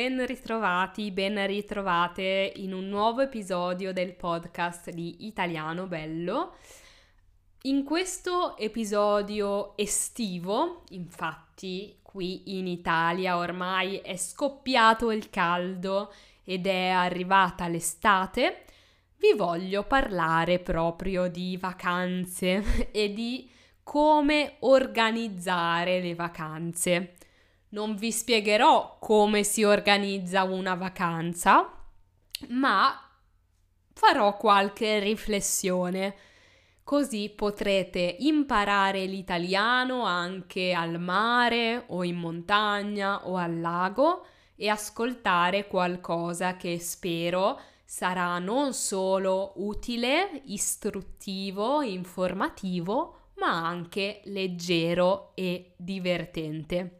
ben ritrovati, ben ritrovate in un nuovo episodio del podcast di Italiano Bello. In questo episodio estivo, infatti, qui in Italia ormai è scoppiato il caldo ed è arrivata l'estate, vi voglio parlare proprio di vacanze e di come organizzare le vacanze. Non vi spiegherò come si organizza una vacanza, ma farò qualche riflessione. Così potrete imparare l'italiano anche al mare o in montagna o al lago e ascoltare qualcosa che spero sarà non solo utile, istruttivo, informativo, ma anche leggero e divertente.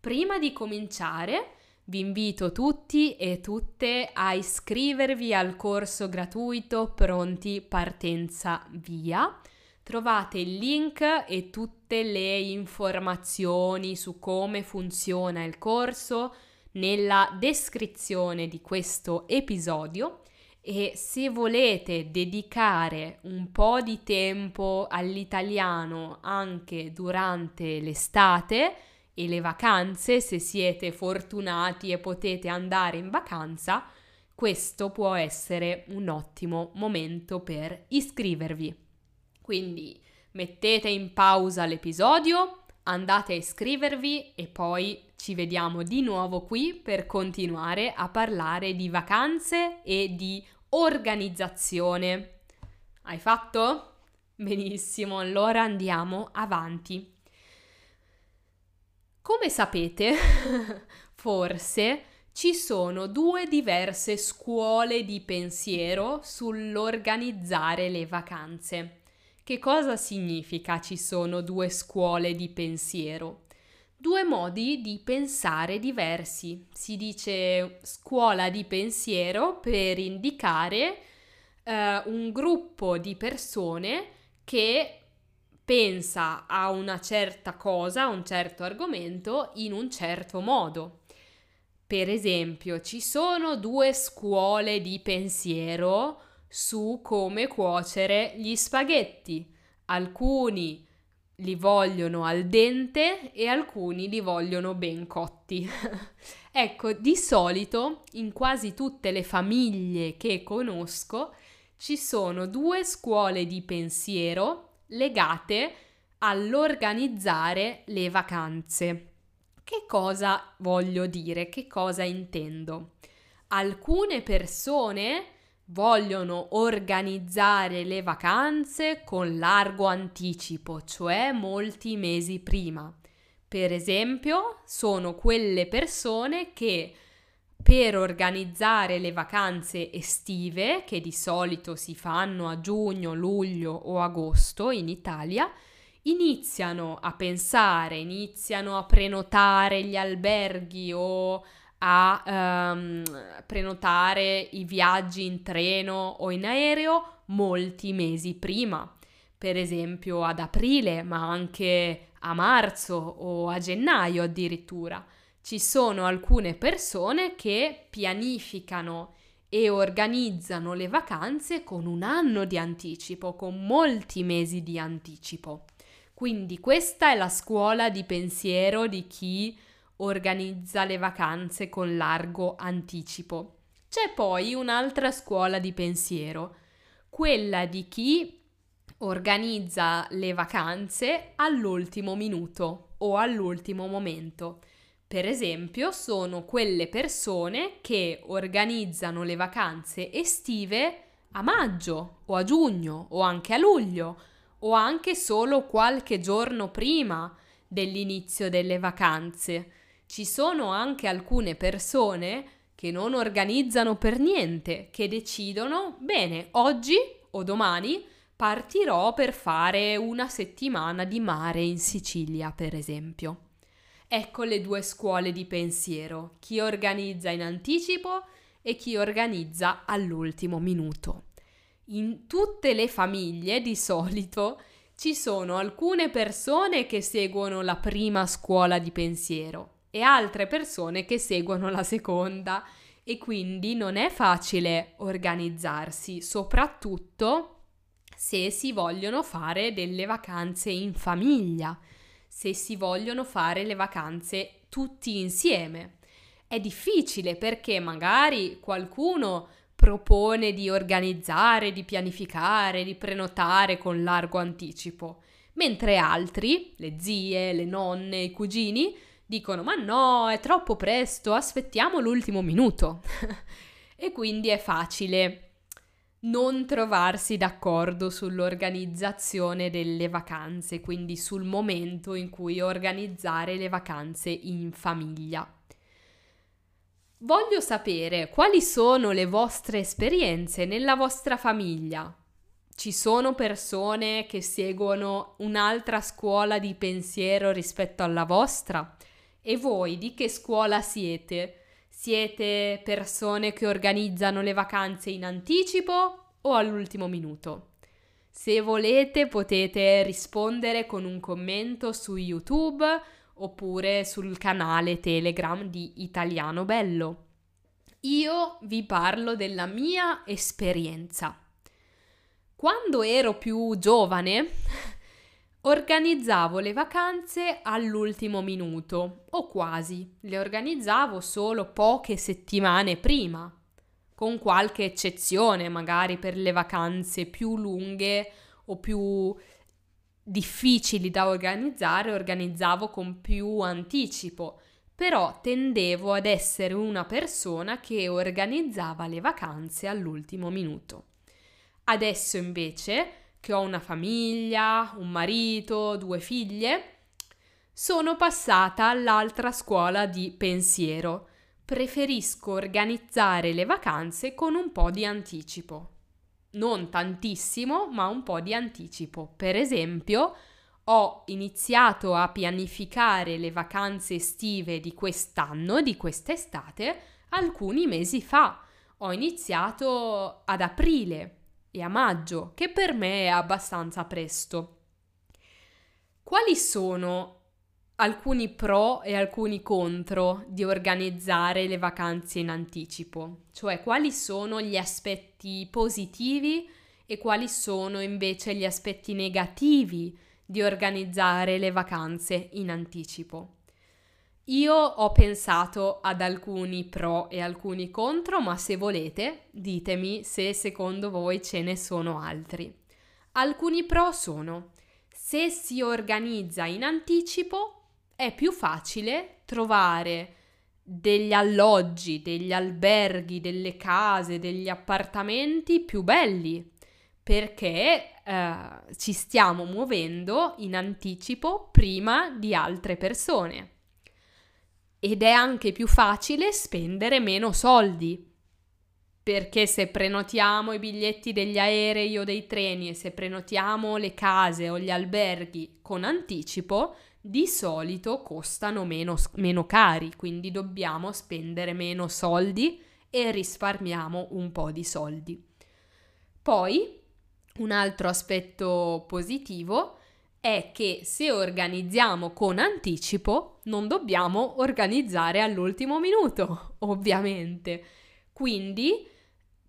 Prima di cominciare, vi invito tutti e tutte a iscrivervi al corso gratuito Pronti Partenza Via. Trovate il link e tutte le informazioni su come funziona il corso nella descrizione di questo episodio e se volete dedicare un po' di tempo all'italiano anche durante l'estate, e le vacanze, se siete fortunati e potete andare in vacanza, questo può essere un ottimo momento per iscrivervi. Quindi mettete in pausa l'episodio, andate a iscrivervi e poi ci vediamo di nuovo qui per continuare a parlare di vacanze e di organizzazione. Hai fatto? Benissimo, allora andiamo avanti. Come sapete, forse ci sono due diverse scuole di pensiero sull'organizzare le vacanze. Che cosa significa ci sono due scuole di pensiero? Due modi di pensare diversi. Si dice scuola di pensiero per indicare eh, un gruppo di persone che pensa a una certa cosa, a un certo argomento in un certo modo. Per esempio, ci sono due scuole di pensiero su come cuocere gli spaghetti. Alcuni li vogliono al dente e alcuni li vogliono ben cotti. ecco, di solito in quasi tutte le famiglie che conosco ci sono due scuole di pensiero legate all'organizzare le vacanze. Che cosa voglio dire? Che cosa intendo? Alcune persone vogliono organizzare le vacanze con largo anticipo, cioè molti mesi prima. Per esempio, sono quelle persone che per organizzare le vacanze estive, che di solito si fanno a giugno, luglio o agosto in Italia, iniziano a pensare, iniziano a prenotare gli alberghi o a um, prenotare i viaggi in treno o in aereo molti mesi prima, per esempio ad aprile, ma anche a marzo o a gennaio addirittura ci sono alcune persone che pianificano e organizzano le vacanze con un anno di anticipo, con molti mesi di anticipo. Quindi questa è la scuola di pensiero di chi organizza le vacanze con largo anticipo. C'è poi un'altra scuola di pensiero, quella di chi organizza le vacanze all'ultimo minuto o all'ultimo momento. Per esempio, sono quelle persone che organizzano le vacanze estive a maggio o a giugno o anche a luglio o anche solo qualche giorno prima dell'inizio delle vacanze. Ci sono anche alcune persone che non organizzano per niente, che decidono, bene, oggi o domani partirò per fare una settimana di mare in Sicilia, per esempio. Ecco le due scuole di pensiero, chi organizza in anticipo e chi organizza all'ultimo minuto. In tutte le famiglie di solito ci sono alcune persone che seguono la prima scuola di pensiero e altre persone che seguono la seconda e quindi non è facile organizzarsi, soprattutto se si vogliono fare delle vacanze in famiglia, se si vogliono fare le vacanze tutti insieme. È difficile perché magari qualcuno propone di organizzare, di pianificare, di prenotare con largo anticipo, mentre altri, le zie, le nonne, i cugini, dicono ma no, è troppo presto, aspettiamo l'ultimo minuto. e quindi è facile non trovarsi d'accordo sull'organizzazione delle vacanze, quindi sul momento in cui organizzare le vacanze in famiglia. Voglio sapere quali sono le vostre esperienze nella vostra famiglia. Ci sono persone che seguono un'altra scuola di pensiero rispetto alla vostra? E voi di che scuola siete? Siete persone che organizzano le vacanze in anticipo o all'ultimo minuto? Se volete potete rispondere con un commento su YouTube oppure sul canale Telegram di Italiano Bello. Io vi parlo della mia esperienza. Quando ero più giovane, Organizzavo le vacanze all'ultimo minuto, o quasi, le organizzavo solo poche settimane prima, con qualche eccezione magari per le vacanze più lunghe o più difficili da organizzare, organizzavo con più anticipo, però tendevo ad essere una persona che organizzava le vacanze all'ultimo minuto. Adesso invece che ho una famiglia, un marito, due figlie, sono passata all'altra scuola di pensiero. Preferisco organizzare le vacanze con un po' di anticipo. Non tantissimo, ma un po' di anticipo. Per esempio, ho iniziato a pianificare le vacanze estive di quest'anno, di quest'estate, alcuni mesi fa. Ho iniziato ad aprile e a maggio, che per me è abbastanza presto. Quali sono alcuni pro e alcuni contro di organizzare le vacanze in anticipo? Cioè quali sono gli aspetti positivi e quali sono invece gli aspetti negativi di organizzare le vacanze in anticipo? Io ho pensato ad alcuni pro e alcuni contro, ma se volete ditemi se secondo voi ce ne sono altri. Alcuni pro sono se si organizza in anticipo è più facile trovare degli alloggi, degli alberghi, delle case, degli appartamenti più belli perché eh, ci stiamo muovendo in anticipo prima di altre persone ed è anche più facile spendere meno soldi. Perché se prenotiamo i biglietti degli aerei o dei treni e se prenotiamo le case o gli alberghi con anticipo, di solito costano meno, meno cari, quindi dobbiamo spendere meno soldi e risparmiamo un po' di soldi. Poi, un altro aspetto positivo è che se organizziamo con anticipo non dobbiamo organizzare all'ultimo minuto, ovviamente. Quindi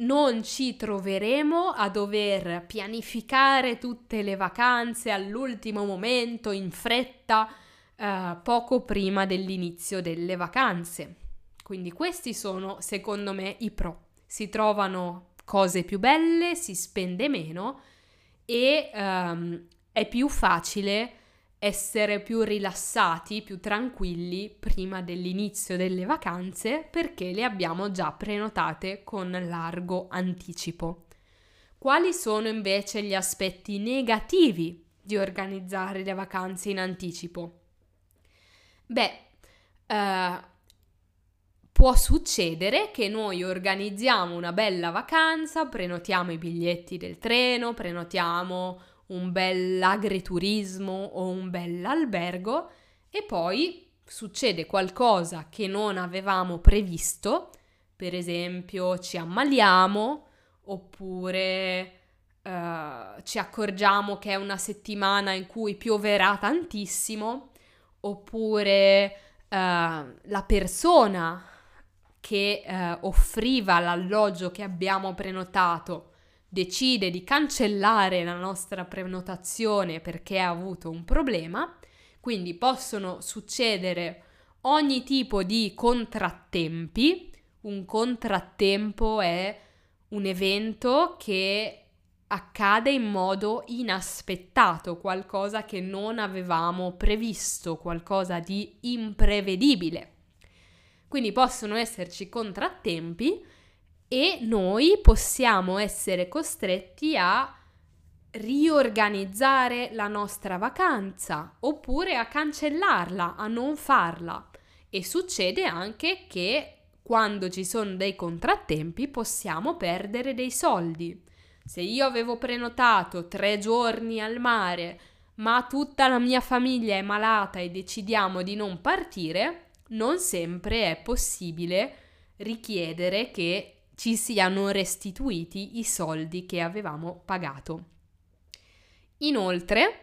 non ci troveremo a dover pianificare tutte le vacanze all'ultimo momento, in fretta, eh, poco prima dell'inizio delle vacanze. Quindi questi sono, secondo me, i pro. Si trovano cose più belle, si spende meno e um, è più facile essere più rilassati, più tranquilli prima dell'inizio delle vacanze perché le abbiamo già prenotate con largo anticipo. Quali sono invece gli aspetti negativi di organizzare le vacanze in anticipo? Beh, eh, può succedere che noi organizziamo una bella vacanza, prenotiamo i biglietti del treno, prenotiamo un bel agriturismo o un bel albergo e poi succede qualcosa che non avevamo previsto, per esempio ci ammaliamo oppure uh, ci accorgiamo che è una settimana in cui pioverà tantissimo oppure la persona che uh, offriva l'alloggio che abbiamo prenotato decide di cancellare la nostra prenotazione perché ha avuto un problema, quindi possono succedere ogni tipo di contrattempi. Un contrattempo è un evento che accade in modo inaspettato, qualcosa che non avevamo previsto, qualcosa di imprevedibile. Quindi possono esserci contrattempi e noi possiamo essere costretti a riorganizzare la nostra vacanza oppure a cancellarla, a non farla. E succede anche che quando ci sono dei contrattempi possiamo perdere dei soldi. Se io avevo prenotato tre giorni al mare, ma tutta la mia famiglia è malata e decidiamo di non partire, non sempre è possibile richiedere che ci siano restituiti i soldi che avevamo pagato. Inoltre,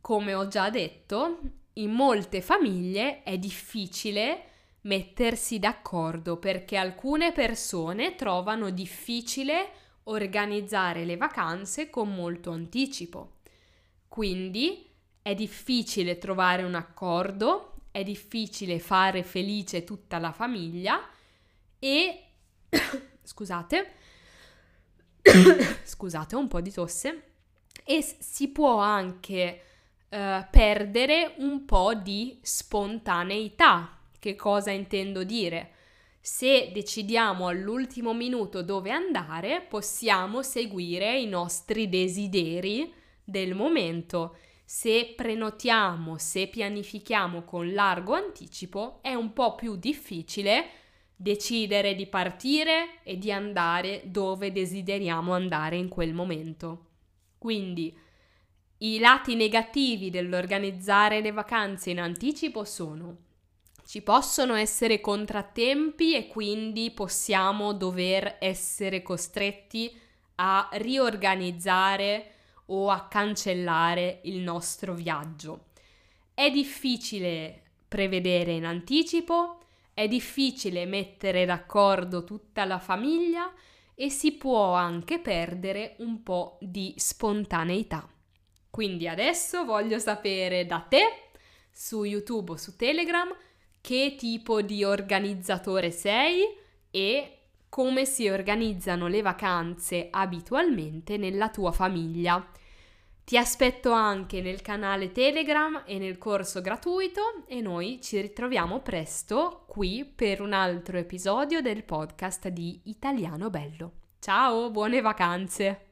come ho già detto, in molte famiglie è difficile mettersi d'accordo perché alcune persone trovano difficile organizzare le vacanze con molto anticipo. Quindi è difficile trovare un accordo, è difficile fare felice tutta la famiglia e scusate scusate, ho un po' di tosse e si può anche uh, perdere un po' di spontaneità. Che cosa intendo dire? Se decidiamo all'ultimo minuto dove andare, possiamo seguire i nostri desideri del momento. Se prenotiamo, se pianifichiamo con largo anticipo, è un po' più difficile decidere di partire e di andare dove desideriamo andare in quel momento. Quindi i lati negativi dell'organizzare le vacanze in anticipo sono ci possono essere contrattempi e quindi possiamo dover essere costretti a riorganizzare o a cancellare il nostro viaggio. È difficile prevedere in anticipo, è difficile mettere d'accordo tutta la famiglia e si può anche perdere un po' di spontaneità. Quindi adesso voglio sapere da te su YouTube o su Telegram che tipo di organizzatore sei e come si organizzano le vacanze abitualmente nella tua famiglia. Ti aspetto anche nel canale Telegram e nel corso gratuito e noi ci ritroviamo presto qui per un altro episodio del podcast di Italiano Bello. Ciao, buone vacanze!